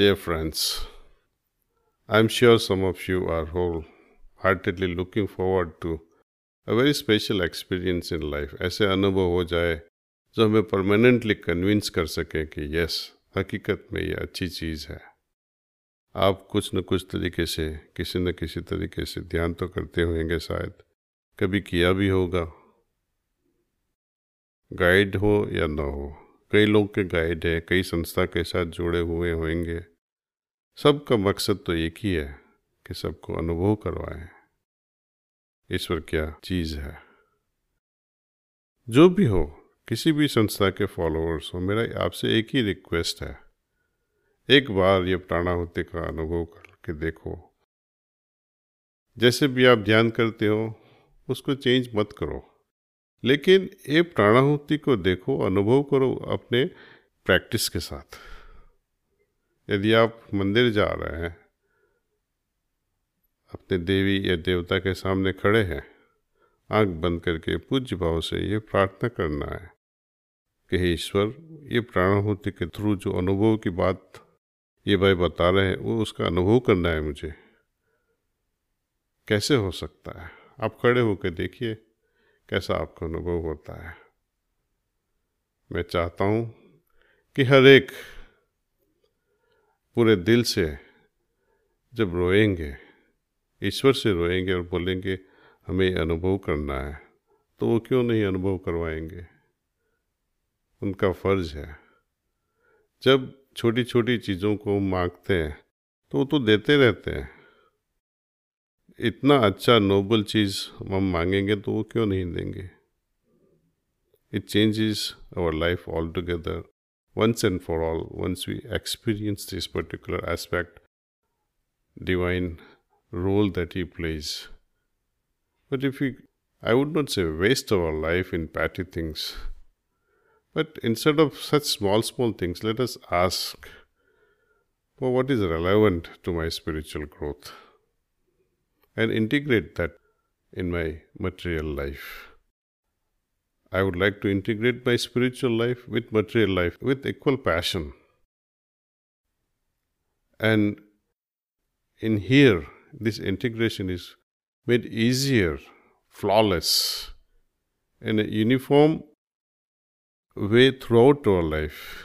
Dear friends, I'm sure some of you are wholeheartedly looking forward to a very special experience in life. ऐसे अनुभव हो जाए जो हमें परमानेंटली कन्विंस कर सके कि यस हकीकत में ये अच्छी चीज़ है। आप कुछ न कुछ तरीके से किसी न किसी तरीके से ध्यान तो करते होंगे शायद। कभी किया भी होगा। गाइड हो या ना हो। कई लोग के गाइड है, कई संस्था के साथ जुड़े हुए होंगे। सबका मकसद तो एक ही है कि सबको अनुभव करवाएँ। ईश्वर क्या चीज़ है? जो भी हो, किसी भी संस्था के फॉलोअर्स हो, मेरा आपसे एक ही रिक्वेस्ट है। एक बार ये प्राणाहुति का अनुभव करके देखो। जैसे भी आप ध्यान करते हो, उसको चेंज मत करो। लेकिन ये प्राणाहुति को देखो, अनुभव करो अपने प्रैक्टिस के साथ। यदि आप मंदिर जा रहे हैं, अपने देवी या देवता के सामने खड़े हैं, आँख बंद करके पूज्य भाव से ये प्रार्थना करना है कि हे ईश्वर, ये प्राणाहुति के थ्रू जो अनुभव की बात ये भाई बता रहे हैं, वो उसका अनुभव करना है मुझे। कैसे हो सकता है? आप खड़े होकर देखिए। कैसा आपका अनुभव होता है? मैं चाहता हूँ कि हर एक पूरे दिल से जब रोएँगे, ईश्वर से रोएँगे और बोलेंगे, हमें अनुभव करना है तो वो क्यों नहीं अनुभव करवाएँगे? उनका फ़र्ज़ है। जब छोटी छोटी चीज़ों को मांगते हैं तो वो तो देते रहते हैं। इतना अच्छा नोबल चीज़ हम मांगेंगे तो वो क्यों नहीं देंगे it changes our life altogether once and for all once we experience this particular aspect divine role that he plays but if we i would not say waste our life in petty things but instead of such small small things let us ask for what is relevant to my spiritual growth and integrate that in my material life. I would like to integrate my spiritual life with material life with equal passion. And in here, this integration is made easier, flawless, in a uniform way throughout our life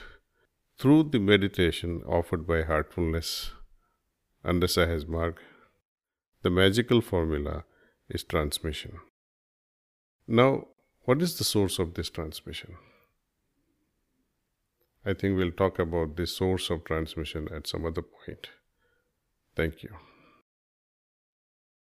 through the meditation offered by Heartfulness under Sahaj Marg. The magical formula is transmission. Now, what is the source of this transmission? I think we'll talk about the source of transmission at some other point. Thank you.